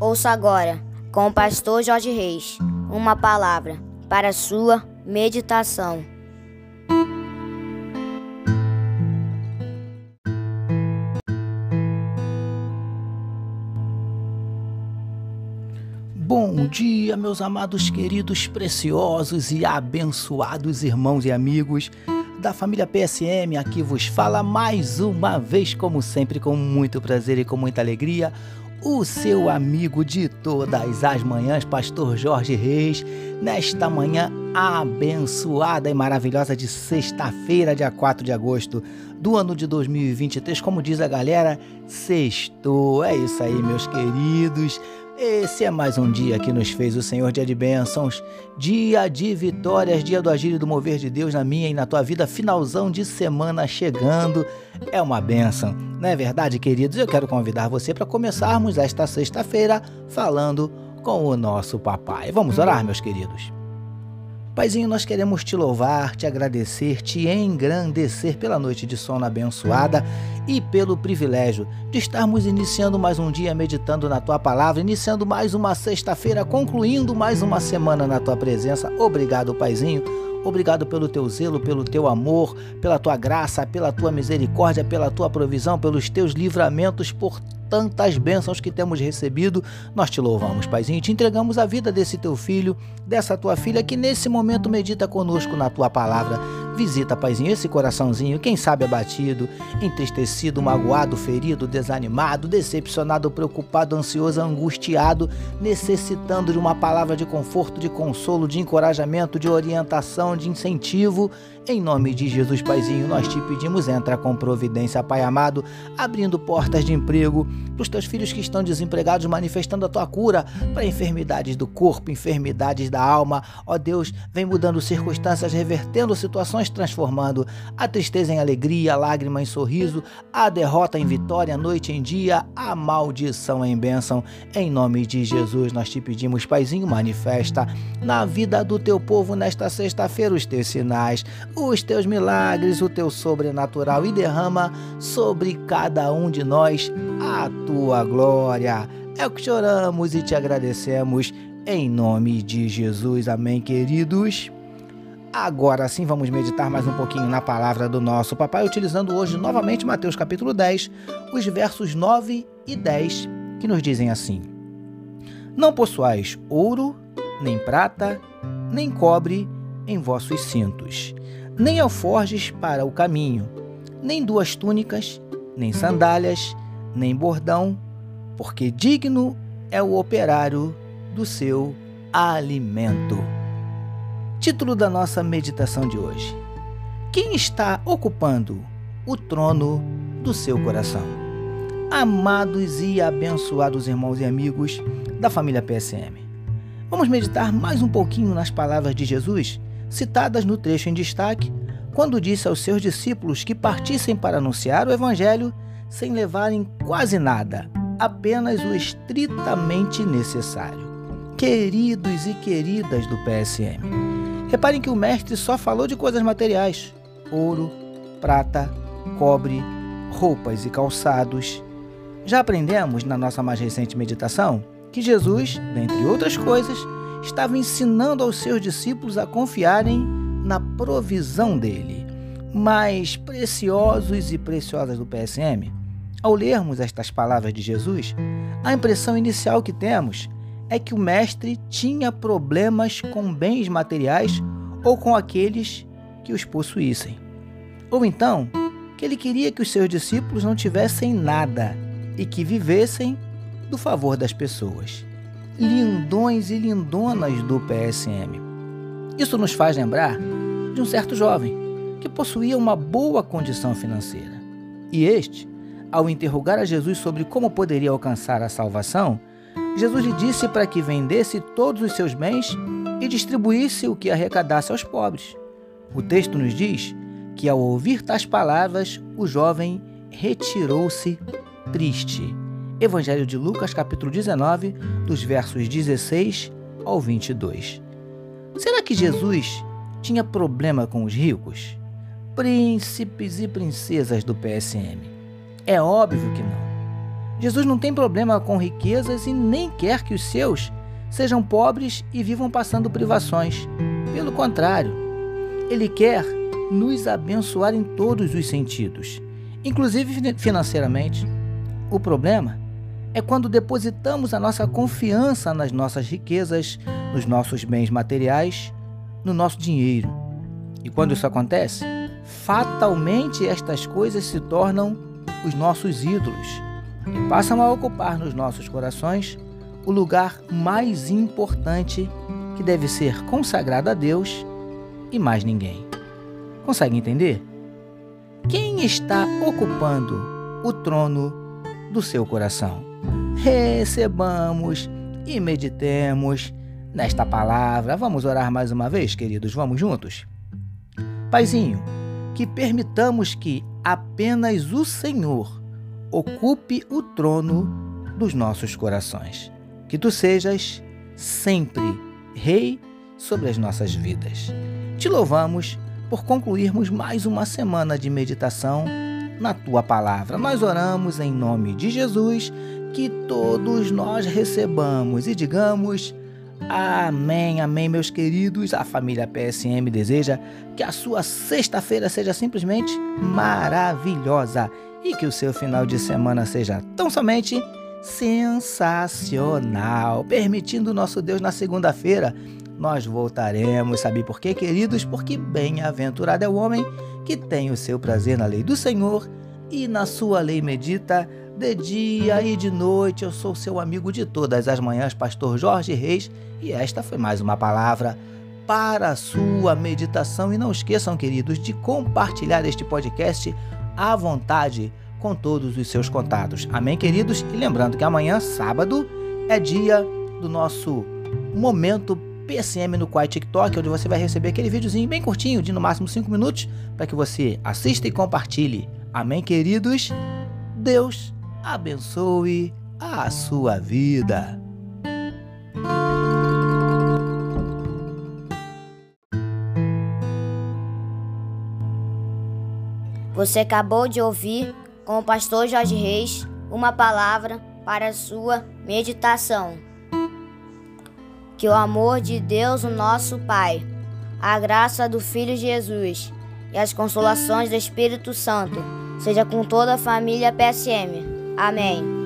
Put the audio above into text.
Ouça agora, com o pastor Jorge Reis, uma palavra para sua meditação. Bom dia, meus amados, queridos, preciosos e abençoados irmãos e amigos da família PSM. Aqui vos fala mais uma vez, como sempre, com muito prazer e com muita alegria o seu amigo de todas as manhãs, Pastor Jorge Reis, nesta manhã abençoada e maravilhosa de sexta-feira, dia 4 de agosto do ano de 2023. Como diz a galera, sextou. É isso aí, meus queridos. Esse é mais um dia que nos fez o Senhor dia de bênçãos, dia de vitórias, dia do agir e do mover de Deus na minha e na tua vida, finalzão de semana chegando. É uma bênção, não é verdade, queridos? Eu quero convidar você para começarmos esta sexta-feira falando com o nosso papai. Vamos orar, meus queridos. Paizinho, nós queremos te louvar, te agradecer, te engrandecer pela noite de sono abençoada e pelo privilégio de estarmos iniciando mais um dia meditando na tua palavra, iniciando mais uma sexta-feira, concluindo mais uma semana na tua presença. Obrigado, Paizinho. Obrigado pelo teu zelo, pelo teu amor, pela tua graça, pela tua misericórdia, pela tua provisão, pelos teus livramentos, por tantas bênçãos que temos recebido, nós te louvamos, Paizinho, te entregamos a vida desse teu filho, dessa tua filha que nesse momento medita conosco na tua palavra. Visita, Paizinho, esse coraçãozinho, quem sabe abatido, entristecido, magoado, ferido, desanimado, decepcionado, preocupado, ansioso, angustiado, necessitando de uma palavra de conforto, de consolo, de encorajamento, de orientação, de incentivo. Em nome de Jesus, Paizinho, nós te pedimos, entra com providência, Pai amado, abrindo portas de emprego para os teus filhos que estão desempregados, manifestando a tua cura para enfermidades do corpo, enfermidades da alma. Ó Deus, vem mudando circunstâncias, revertendo situações, transformando a tristeza em alegria, a lágrima em sorriso, a derrota em vitória, a noite em dia, a maldição em bênção. Em nome de Jesus, nós te pedimos, Paizinho, manifesta na vida do teu povo nesta sexta-feira os teus sinais os teus milagres, o teu sobrenatural e derrama sobre cada um de nós a tua glória. É o que choramos e te agradecemos em nome de Jesus. Amém, queridos. Agora sim vamos meditar mais um pouquinho na palavra do nosso papai, utilizando hoje novamente Mateus capítulo 10, os versos 9 e 10, que nos dizem assim: Não possuais ouro, nem prata, nem cobre em vossos cintos, nem alforjes para o caminho, nem duas túnicas, nem sandálias, nem bordão, porque digno é o operário do seu alimento. Título da nossa meditação de hoje: Quem está ocupando o trono do seu coração? Amados e abençoados irmãos e amigos da família PSM, vamos meditar mais um pouquinho nas palavras de Jesus citadas no trecho em destaque, quando disse aos seus discípulos que partissem para anunciar o Evangelho sem levarem quase nada, apenas o estritamente necessário. Queridos e queridas do PSM, reparem que o Mestre só falou de coisas materiais: ouro, prata, cobre, roupas e calçados. Já aprendemos na nossa mais recente meditação que Jesus, dentre outras coisas, estava ensinando aos seus discípulos a confiarem na provisão dele. Mas, preciosos e preciosas do PSM, ao lermos estas palavras de Jesus, a impressão inicial que temos é que o Mestre tinha problemas com bens materiais ou com aqueles que os possuíssem. Ou então, que ele queria que os seus discípulos não tivessem nada e que vivessem do favor das pessoas lindões e lindonas do PSM. Isso nos faz lembrar de um certo jovem que possuía uma boa condição financeira. E este, ao interrogar a Jesus sobre como poderia alcançar a salvação, Jesus lhe disse para que vendesse todos os seus bens e distribuísse o que arrecadasse aos pobres. O texto nos diz que, ao ouvir tais palavras, o jovem retirou-se triste Evangelho de Lucas, capítulo 19, dos versos 16 ao 22. Será que Jesus tinha problema com os ricos? Príncipes e princesas do PSM? É óbvio que não. Jesus não tem problema com riquezas e nem quer que os seus sejam pobres e vivam passando privações. Pelo contrário, ele quer nos abençoar em todos os sentidos, inclusive financeiramente. O problema é quando depositamos a nossa confiança nas nossas riquezas, nos nossos bens materiais, no nosso dinheiro. E quando isso acontece, fatalmente estas coisas se tornam os nossos ídolos e passam a ocupar nos nossos corações o lugar mais importante que deve ser consagrado a Deus e mais ninguém. Consegue entender? Quem está ocupando o trono do seu coração? Recebamos e meditemos nesta palavra. Vamos orar mais uma vez, queridos? Vamos juntos? Paizinho, que permitamos que apenas o Senhor ocupe o trono dos nossos corações. Que tu sejas sempre Rei sobre as nossas vidas. Te louvamos por concluirmos mais uma semana de meditação na tua palavra. Nós oramos em nome de Jesus, que todos nós recebamos e digamos. Amém, amém, meus queridos. A família PSM deseja que a sua sexta-feira seja simplesmente maravilhosa e que o seu final de semana seja tão somente sensacional. Permitindo nosso Deus na segunda-feira, nós voltaremos. Sabe por quê, queridos? Porque bem-aventurado é o homem que tem o seu prazer na lei do Senhor e na sua lei medita de dia e de noite. Eu sou seu amigo de todas as manhãs, pastor Jorge Reis, e esta foi mais uma palavra para a sua meditação. E não esqueçam, queridos, de compartilhar este podcast à vontade com todos os seus contatos. Amém, queridos? E lembrando que amanhã, sábado, é dia do nosso momento PSM no Quai TikTok, onde você vai receber aquele videozinho bem curtinho, de no máximo 5 minutos, para que você assista e compartilhe. Amém, queridos? Deus abençoe a sua vida. Você acabou de ouvir com o pastor Jorge Reis uma palavra para a sua meditação. Que o amor de Deus, o nosso Pai, a graça do Filho Jesus e as consolações do Espírito Santo seja com toda a família PSM. Amém.